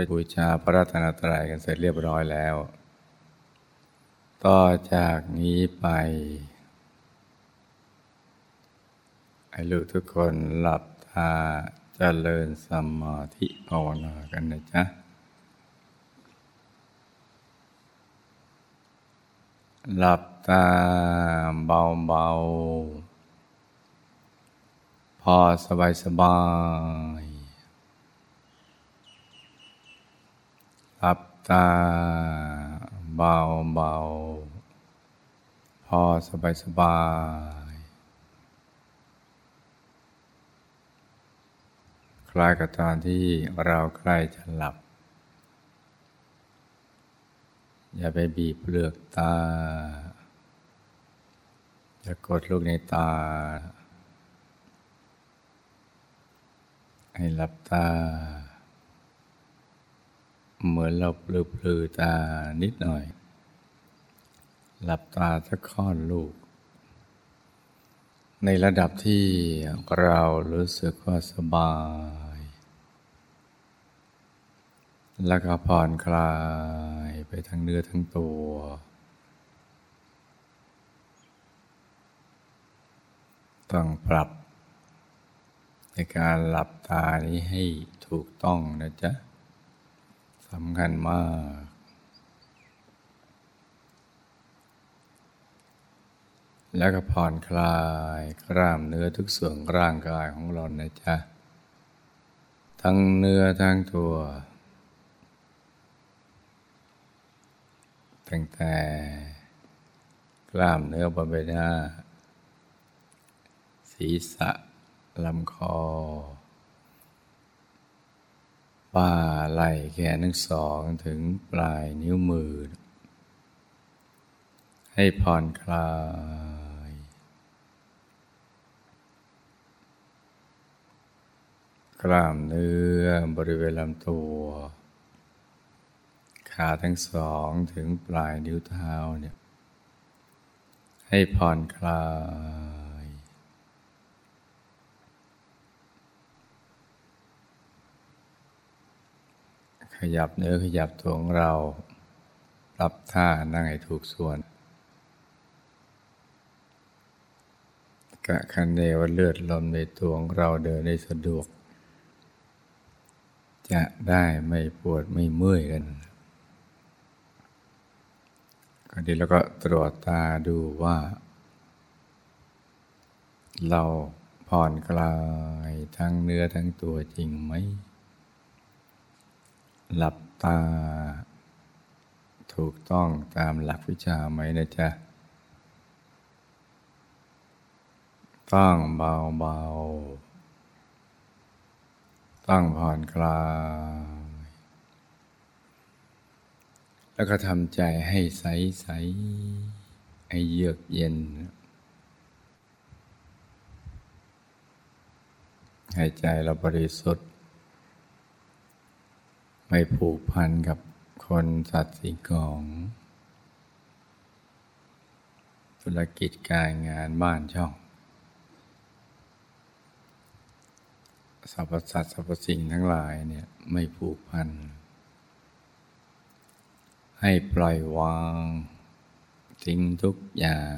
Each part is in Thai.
ได้บูชาพระรัตนตรัยกันเสร็จเรียบร้อยแล้ว ต่อจากนี้ไปให้ลูกทุกคนหลับตาเจริญสมาธิภาวนากันนะจ๊ะหลับตาเบาๆ พอสบายสบายหลับ ตาเบาเบาพอสบายสบายคล้ายกับตอนที่เราใกล้จะหลับ อย่าไปบีบเปลือกตา อย่ากดลูกในตา ให้หลับตา เหมือนเราปลือปลือตานิดหน่อย หลับตาสักค่อนลูก ในระดับที่เรารู้สึกว่าสบาย แล้วก็ผ่อนคลายไปทั้งเนื้อทั้งตัว ต้องปรับ ในการหลับตานี้ให้ถูกต้องนะจ๊ะ สำคัญมาก แล้วก็ผ่อนคลายกล้ามเนื้อทุกส่วนร่างกายของเรานะจ๊ะ ทั้งเนื้อทั้งตัว ตั้งแต่กล้ามเนื้อบนใบหน้า ศีรษะลำคอ บ่าไหล่แขนทั้งสองถึงปลายนิ้วมือ ให้ผ่อนคลาย กล้ามเนื้อบริเวณลำตัว ขาทั้งสองถึงปลายนิ้วเท้าเนี่ยให้ผ่อนคลาย ขยับเนื้อขยับตัวของเราปรับท่านั่งให้ถูกส่วนกะคันเนว่าเลือดลมในตัวของเราเดินได้สะดวก จะได้ไม่ปวดไม่เมื่อยกันก็ดีแล้วก็ตรวจตาดูว่า เราผ่อนคลายทั้งเนื้อทั้งตัวจริงไหม หลับตา ถูกต้องตามหลักวิชาไหมนะจ๊ะ ตั้งเบาเบาต้งผ่อนคลายแล้วก็ทำใจให้ใสใสให้เยือกเย็น ให้ใจเราบริสุทธิ์ ไม่ผูกพันกับคนสัตว์สิ่งของธุรกิจการงานบ้านช่องสรรพสัตว์สรรพสิ่งทั้งหลายเนี่ยไม่ผูกพัน ให้ปล่อยวางทิ้งทุกอย่าง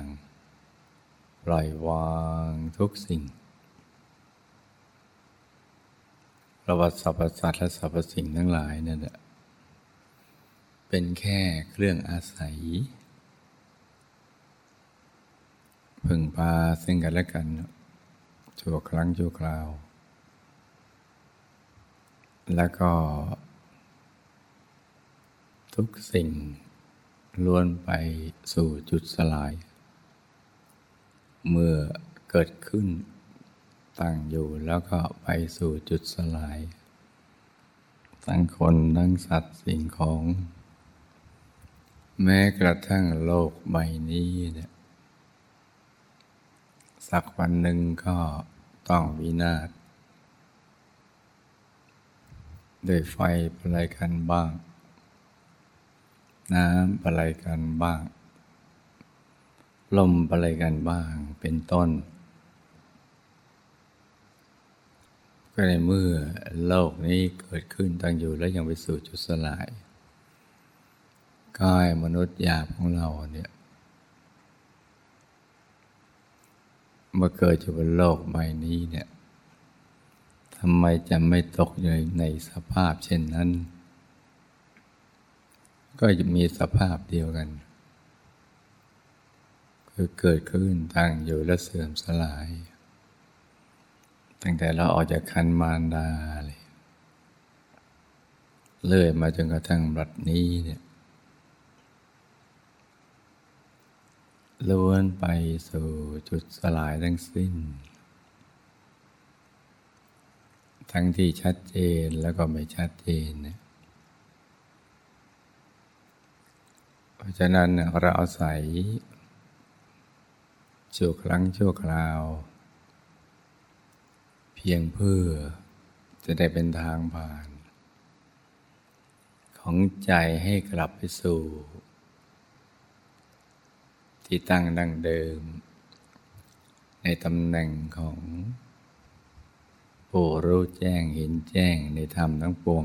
ปล่อยวางทุกสิ่ง ประวัติสรรพสัตว์และสรรพสิ่งทั้งหลายนั่นแหละเป็นแค่เครื่องอาศัย พึ่งพาซึ่งกันและกันชั่วครั้งชั่วคราว แล้วก็ ทุกสิ่งล้วนไปสู่จุดสลาย เมื่อเกิดขึ้น ตั้งอยู่แล้วก็ไปสู่จุดสลาย ทั้งคนทั้งสัตว์สิ่งของ แม้กระทั่งโลกใบนี้เนี่ยสักวันหนึ่งก็ต้องวินาศด้วยไฟอะไรกันบ้าง น้ำอะไรกันบ้าง ลมอะไรกันบ้างเป็นต้น ก็ในเมื่อโลกนี้เกิดขึ้นตั้งอยู่แล้วยังไปสู่จุดสลายกายมนุษย์หยาบของเราเนี่ยเมื่อเกิดอยู่บนโลกใบนี้เนี่ยทำไมจะไม่ตกอยู่ในสภาพเช่นนั้น ก็จะมีสภาพเดียวกัน คือเกิดขึ้นตั้งอยู่และเสื่อมสลาย ตั้งแต่เราออกจากคันมารดาเลยเลื่อยมาจนกระทั่งบัดนี้เนี่ยล้วนไปสู่จุดสลายทั้งสิ้น ทั้งที่ชัดเจนแล้วก็ไม่ชัดเจนเนี่ยเพราะฉะนั้นเราอาศัยชั่วครั้งชั่วคราว พียงเพื่อจะได้เป็นทางผ่าน ของใจให้กลับไปสู่ ที่ตั้งดังเดิม ในตำแหน่งของผู้รู้แจ้งเห็นแจ้งในธรรมทั้งปวง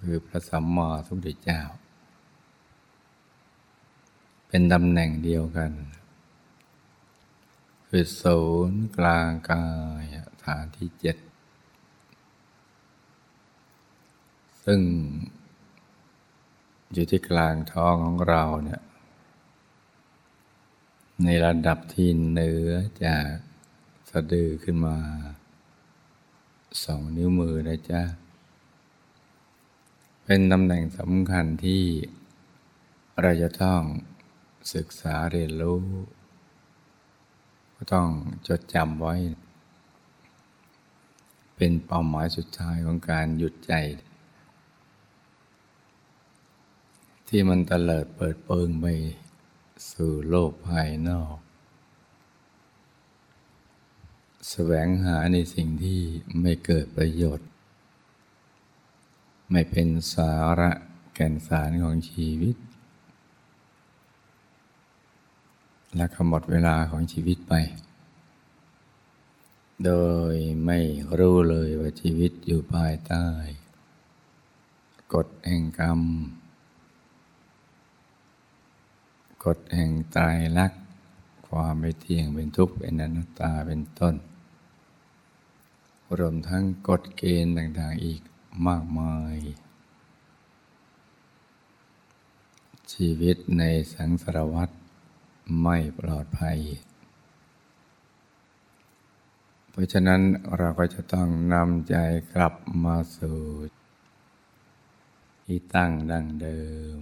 คือพระสัมมาสัมพุทธเจ้า เป็นตำแหน่งเดียวกัน คือศูนย์กลางกายฐานที่เจ็ด ซึ่ง อยู่ที่กลางท้องของเราเนี่ย ในระดับที่เหนือจากสะดือขึ้นมา สองนิ้วมือนะจ๊ะ เป็นตำแหน่งสำคัญที่เราจะต้องศึกษาเรียนรู้ ต้องจดจำไว้ เป็นเป้าหมายสุดท้ายของการหยุดใจ ที่มันตะเลิดเปิดเปิงไปสู่โลกภายนอกแสวงหาในสิ่งที่ไม่เกิดประโยชน์ ไม่เป็นสาระแก่นสารของชีวิต และก็หมดเวลาของชีวิตไป โดยไม่รู้เลยว่าชีวิตอยู่ภายใต้ กฎแห่งกรรม กฎแห่งตายรักความไม่เที่ยงเป็นทุกข์เป็นอนัตตาเป็นต้น รวมทั้งกฎเกณฑ์ต่างๆอีกมากมาย ชีวิตในสังสารวัฏ ไม่ปลอดภัย เพราะฉะนั้นเราก็จะต้องนำใจกลับมาสู่ที่ตั้งดังเดิม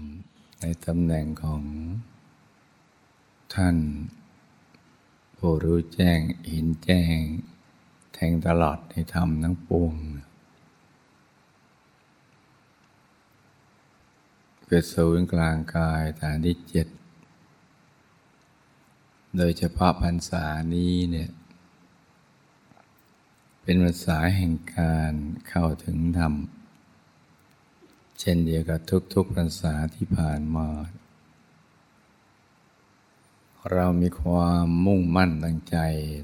ในตำแหน่งของท่านผู้รู้แจ้งเห็นแจ้ง แทงตลอดในธรรมทั้งปวงเกิดศูนย์กลางกายฐานที่เจ็ด โดยเฉพาะพรรษานี้เนี่ย เป็นภาษาแห่งการเข้าถึงธรรม เช่นเดียวกับทุกๆพรรษาที่ผ่านมา เรามีความมุ่งมั่นตั้งใจ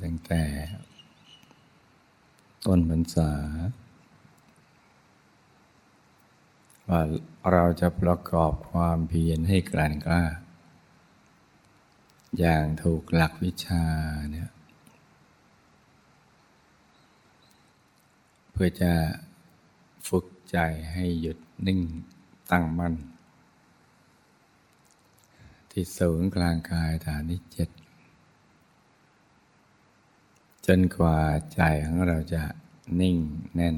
ตั้งแต่ ต้นพรรษา ว่าเราจะประกอบความเพียรให้กลั่นกล้า อย่างถูกหลักวิชาเนี่ยเพื่อจะฝึกใจให้หยุดนิ่งตั้งมั่น ที่ศูนย์กลางกายฐานที่เจ็ดจนกว่าใจของเราจะนิ่งแน่น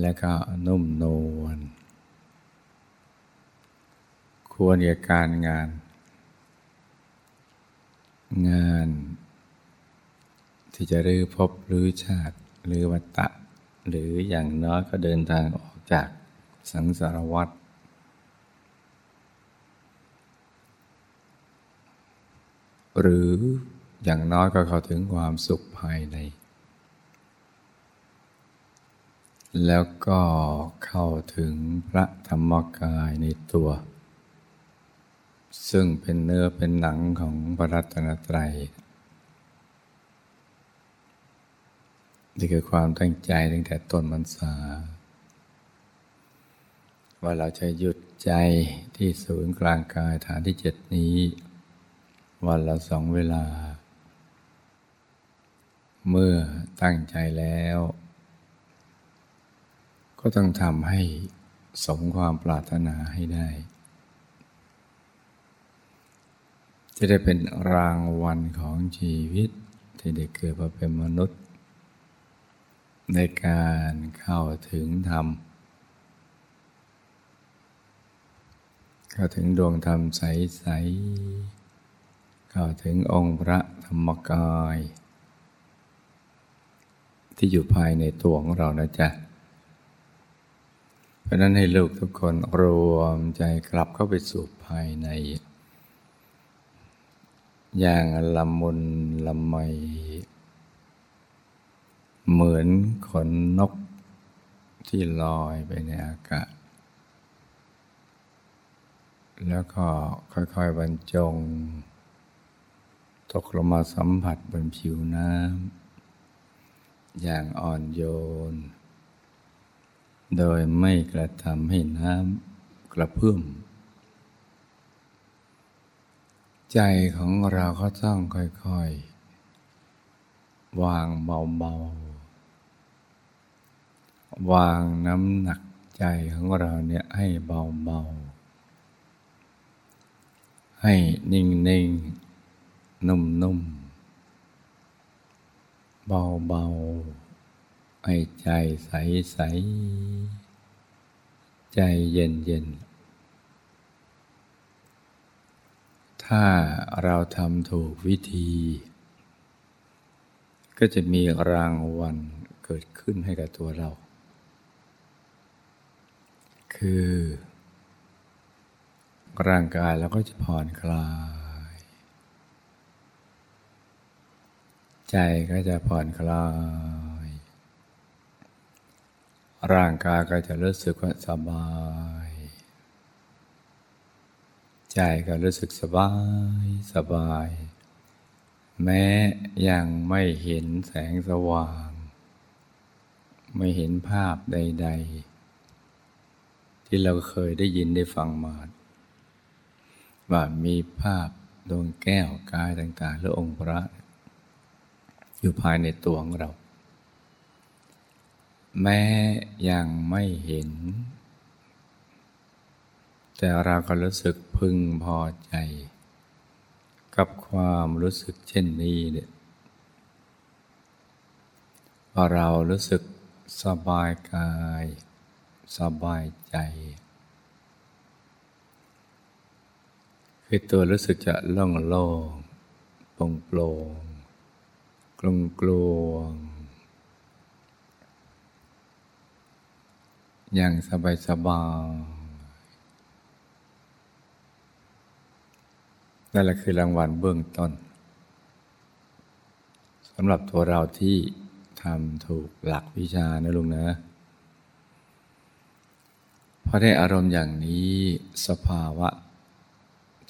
และก็นุ่มนวลควรกับการงาน งาน ที่จะรื้อพบรื้อชาติหรือวัตตะ หรืออย่างน้อยก็เดินทางออกจากสังสารวัฏหรืออย่างน้อยก็เข้าถึงความสุขภายใน แล้วก็เข้าถึงพระธรรมกายในตัว ซึ่งเป็นเนื้อเป็นหนังของพระรัตนตรัยนี่คือความตั้งใจตั้งแต่ต้นมันษา ว่าเราจะหยุดใจที่ศูนย์กลางกายฐานที่เจ็ดนี้ วันละสองเวลา เมื่อตั้งใจแล้ว ก็ต้องทำให้สมความปรารถนาให้ได้ จะได้เป็นรางวัลของชีวิต ที่ได้เกิดมาเป็นมนุษย์ ในการเข้าถึงธรรม เข้าถึงดวงธรรมใส ๆ เข้าถึงองค์พระธรรมกาย ที่อยู่ภายในตัวของเรานะจ๊ะเพราะนั้นให้ลูกทุกคนรวมใจกลับเข้าไปสู่ภายใน อย่างละมุนละไม เหมือนขนนกที่ลอยไปในอากาศ แล้วก็ค่อยๆบรรจง ตกลงมาสัมผัสบนผิวน้ำอย่างอ่อนโยน โดยไม่กระทำให้น้ำกระเพื่อม ใจของเราก็ต้องค่อยๆ วางเบาๆ วางน้ำหนักใจของเราเนี่ยให้เบาๆ ให้นิ่งนิ่งนุ่มนุ่มเบาเบาให้ใจใสใสใจเย็นเย็น ถ้าเราทำถูกวิธี ก็จะมีรางวัลเกิดขึ้นให้กับตัวเรา คือ ร่างกายเราก็จะผ่อนคลาย ใจก็จะผ่อนคลาย ร่างกายก็จะรู้สึกว่าสบาย ใจก็รู้สึกสบายสบาย แม้ยังไม่เห็นแสงสว่าง ไม่เห็นภาพใด ๆ ที่เราเคยได้ยินได้ฟังมา ว่ามีภาพดวงแก้วกายต่างๆหรือองค์พระ อยู่ภายในตัวของเรา แม้ยังไม่เห็น แต่เราก็รู้สึกพึงพอใจ กับความรู้สึกเช่นนี้เนี่ยว่าเรารู้สึกสบายกาย สบายใจ คือตัวรู้สึกจะล่องโล่งโปร่งโปร่งกลงกลวงอย่างสบายสบาย นั่นแหละคือรางวัลเบื้องต้นสำหรับตัวเราที่ทำถูกหลักวิชานะลุงนะพอได้อารมณ์อย่างนี้สภาวะ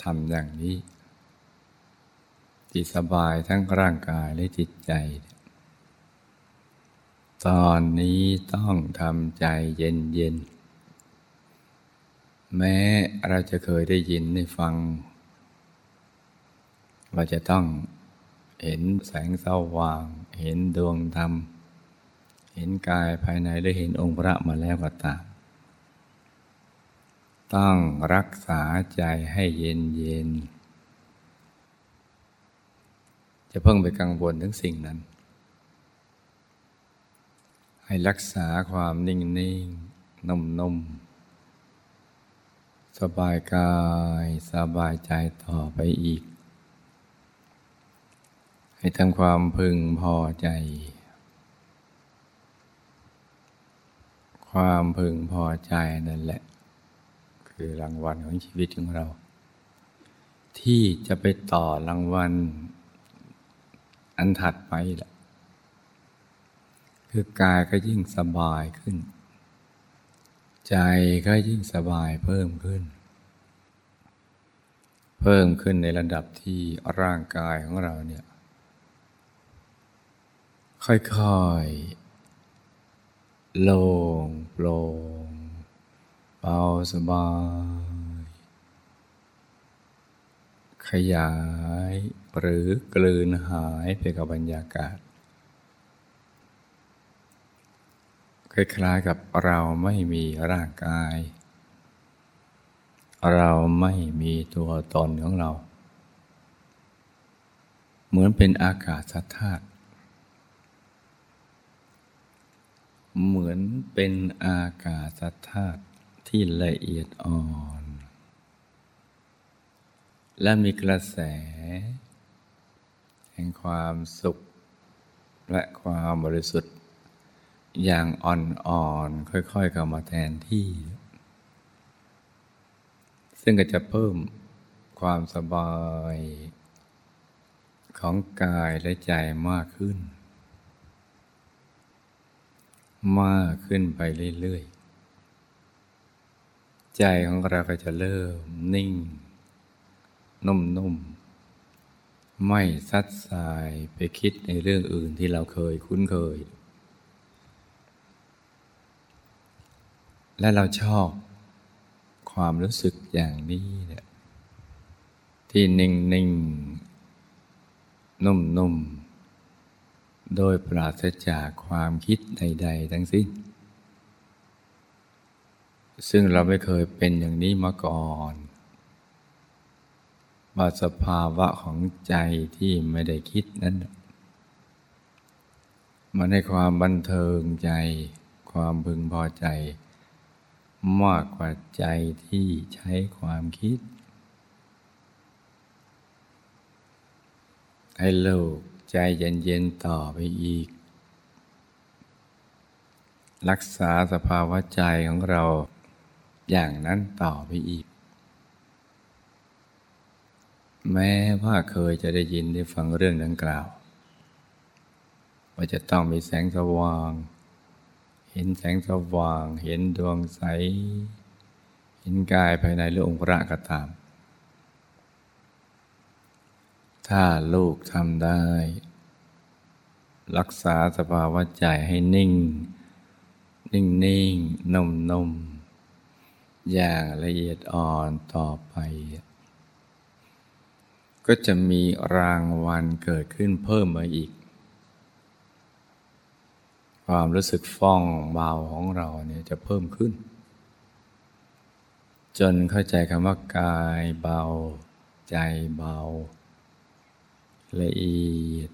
ทำอย่างนี้จิตสบายทั้งร่างกายและจิตใจ ตอนนี้ต้องทำใจเย็นเย็นแม้เราจะเคยได้ยินได้ฟัง ว่าจะต้องเห็นแสงสว่าง เห็นดวงธรรม เห็นกายภายในหรือเห็นองค์พระมาแล้วก็ตาม ต้องรักษาใจให้เย็นเย็น จะเพิ่งไปกังวลถึงสิ่งนั้น ให้รักษาความนิ่งนิ่งนุ่มนุ่มสบายกายสบายใจต่อไปอีก ให้ทำความพึงพอใจ ความพึงพอใจนั่นแหละ คือรางวัลของชีวิตของเรา ที่จะไปต่อรางวัลอันถัดไปแหละคือกายก็ยิ่งสบายขึ้น ใจก็ยิ่งสบายเพิ่มขึ้น เพิ่มขึ้นในระดับที่ร่างกายของเราเนี่ย ค่อยๆโล่งโปร่งเบาสบาย ขยายหรือกลืนหายไปกับบรรยากาศ คล้ายๆกับเราไม่มีร่างกาย เราไม่มีตัวตนของเรา เหมือนเป็นอากาศธาตุ เหมือนเป็นอากาศธาตุที่ละเอียดอ่อน และมีกระแส แห่งความสุข และความบริสุทธิ์ อย่างอ่อนๆค่อยๆเข้ามาแทนที่ ซึ่งก็จะเพิ่มความสบาย ของกายและใจมากขึ้น มากขึ้นไปเรื่อยๆ ใจของเราก็จะเริ่มนิ่ง นุ่มๆ ไม่ซัดสายไปคิดในเรื่องอื่นที่เราเคยคุ้นเคย และเราชอบความรู้สึกอย่างนี้เนี่ยที่นิ่ง ๆ นุ่ม ๆ โดยปราศจากความคิดใด ๆ ทั้งสิ้น ซึ่งเราไม่เคยเป็นอย่างนี้มาก่อนว่าสภาวะของใจที่ไม่ได้คิดนั้น มันให้ความบันเทิงใจ ความพึงพอใจ มากกว่าใจที่ใช้ความคิด ให้โลก ใจเย็นๆต่อไปอีก รักษาสภาวะใจของเราอย่างนั้นต่อไปอีก แม้ว่าเคยจะได้ยินได้ฟังเรื่องดังกล่าว ว่าจะต้องมีแสงสว่าง เห็นแสงสว่าง เห็นดวงใส เห็นกายภายในหรือองค์พระก็ตาม ถ้าลูกทำได้ รักษาสภาวะใจให้นิ่ง นิ่งนิ่งนุ่มนุ่มอย่างละเอียดอ่อนต่อไป ก็จะมีรางวัลเกิดขึ้นเพิ่มมาอีก ความรู้สึกฟ่องเบาของเราเนี่ยจะเพิ่มขึ้น จนเข้าใจคำว่ากายเบา ใจเบา ละเอียด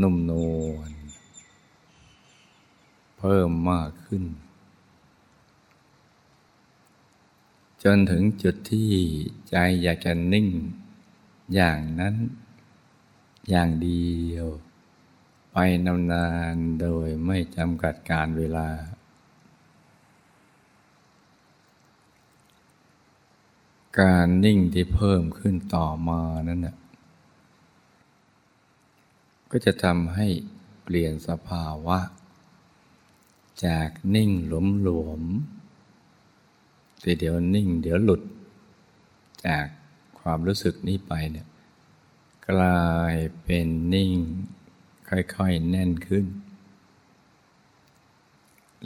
นุ่มนวลเพิ่มมากขึ้น จนถึงจุดที่ใจอยากจะนิ่ง อย่างนั้น อย่างเดียว ไปนานๆโดยไม่จำกัดการเวลาการนิ่งที่เพิ่มขึ้นต่อมานั้นน่ะ ก็จะทำให้เปลี่ยนสภาวะ จากนิ่งหลวมหลวมแต่เดี๋ยวนิ่ง เดี๋ยวหลุด จากความรู้สึกนี้ไปเนี่ยกลายเป็นนิ่ง ค่อยๆ แน่นขึ้น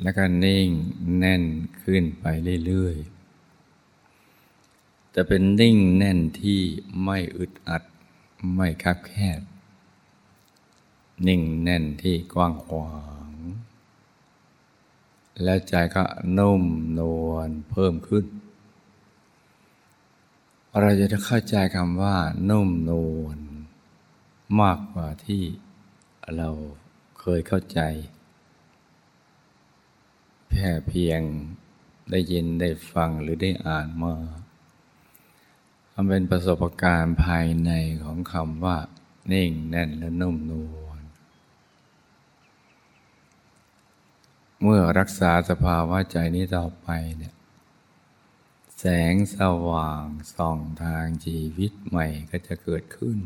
แล้วก็นิ่งแน่นขึ้นไปเรื่อยๆจะเป็นนิ่งแน่นที่ไม่อึดอัดไม่คับแคบ นิ่งแน่นที่กว้างขวาง แล้วใจก็นุ่มนวลเพิ่มขึ้น เราจะเข้าใจคำว่า นุ่มนวลมากกว่าที่เราเคยเข้าใจ แค่เพียงได้ยินได้ฟังหรือได้อ่านมามันเป็นประสบการณ์ภายในของคำว่า นิ่งแน่นและนุ่มนวล เมื่อรักษาสภาวะใจนี้ต่อไปเนี่ยแสงสว่างส่องทางชีวิตใหม่ก็จะเกิดขึ้น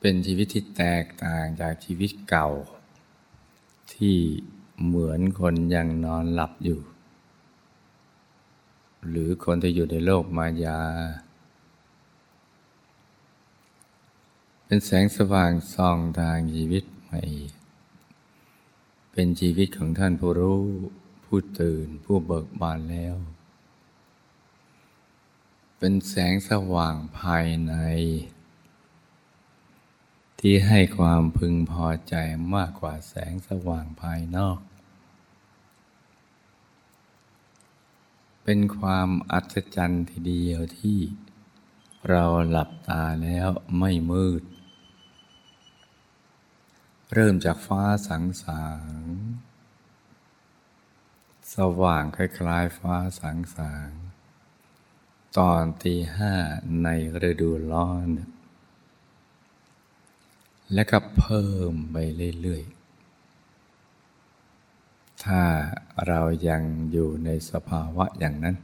เป็นชีวิตที่แตกต่างจากชีวิตเก่า ที่เหมือนคนยังนอนหลับอยู่ หรือคนที่อยู่ในโลกมายา เป็นแสงสว่างส่องทางชีวิตภัย เป็นชีวิตของท่านผู้รู้ ผู้ตื่นผู้เบิกบานแล้ว เป็นแสงสว่างภายใน ที่ให้ความพึงพอใจมากกว่าแสงสว่างภายนอก เป็นความอัศจรรย์ทีเดียวที่เราหลับตาแล้วไม่มืด เริ่มจากฟ้าสังสาง สว่างคล้ายๆฟ้าสังสาง ตอนตีห้าในฤดูร้อน และก็เพิ่มไปเรื่อยๆ ถ้าเรายังอยู่ในสภาวะอย่างนั้น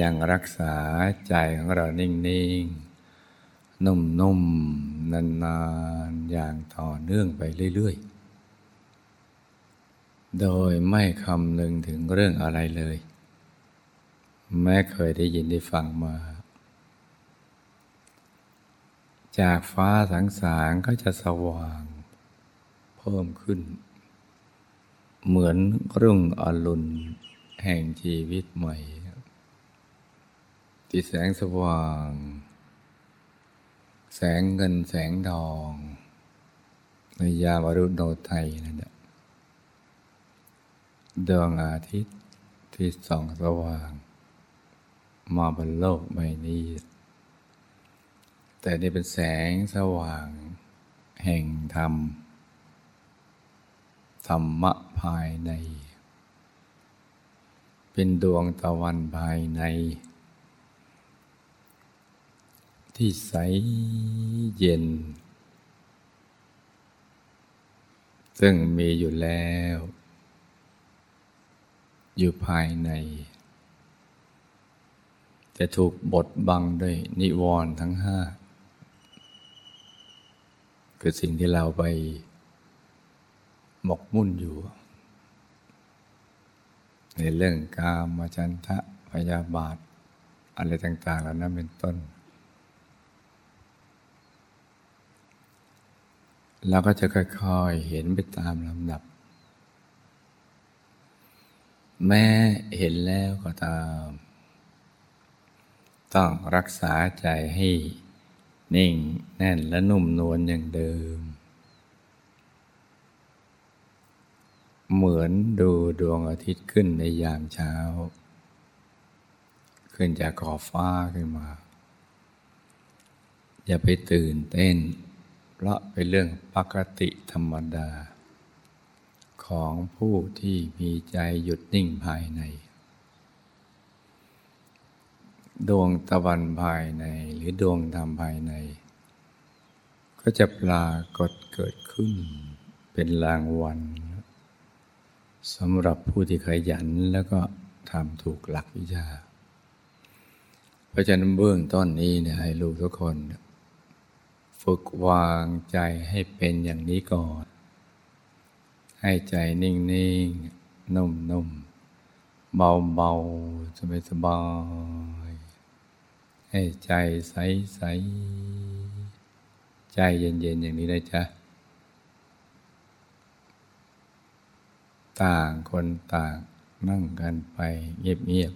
ยังรักษาใจของเรานิ่ง ๆ นุ่มๆนานๆ อย่างต่อเนื่องไปเรื่อยๆ โดยไม่คำนึงถึงเรื่องอะไรเลย แม้เคยได้ยินได้ฟังมา จากฟ้าสังสางก็จะสว่าง เพิ่มขึ้น เหมือนรุ่งอรุณแห่งชีวิตใหม่ ที่แสงสว่าง แสงเงินแสงทอง ในยามอรุณโนไทยนั่นแหละดวงอาทิตย์ที่ส่องสว่าง มาบนโลกใบนี้ แต่นี่เป็นแสงสว่าง แห่งธรรม ธรรมะภายใน เป็นดวงตะวันภายใน ที่ใสเย็น ซึ่งมีอยู่แล้ว อยู่ภายในจะถูกบดบังด้วยนิวรณ์ทั้งห้า คือสิ่งที่เราไปหมกมุ่นอยู่ ในเรื่องกามจันทะพยาบาท อะไรต่าง ๆ แล้วนั้นเป็นต้น เราก็จะค่อยๆเห็นไปตามลำดับ แม้เห็นแล้วก็ตาม ต้องรักษาใจให้นิ่งแน่นและนุ่มนวลอย่างเดิม เหมือนดูดวงอาทิตย์ขึ้นในยามเช้า ขึ้นจากขอบฟ้าขึ้นมา อย่าไปตื่นเต้น เพราะเป็นเรื่องปกติธรรมดา ของผู้ที่มีใจหยุดนิ่งภายใน ดวงตะวันภายในหรือดวงธรรมภายใน ก็จะปรากฏเกิดขึ้นเป็นรางวัลสำหรับผู้ที่ขยันแล้วก็ทำถูกหลักวิชา เพราะฉะนั้นเบื้องต้นนี้เนี่ยให้ลูกทุกคน ฝึกวางใจให้เป็นอย่างนี้ก่อน ให้ใจนิ่งนิ่งนุ่มนุ่มเบาเบาสบายสบายให้ใจใสใสใจเย็นเย็นอย่างนี้นะจ๊ะ ต่างคนต่างนั่งกันไปเงียบเงียบ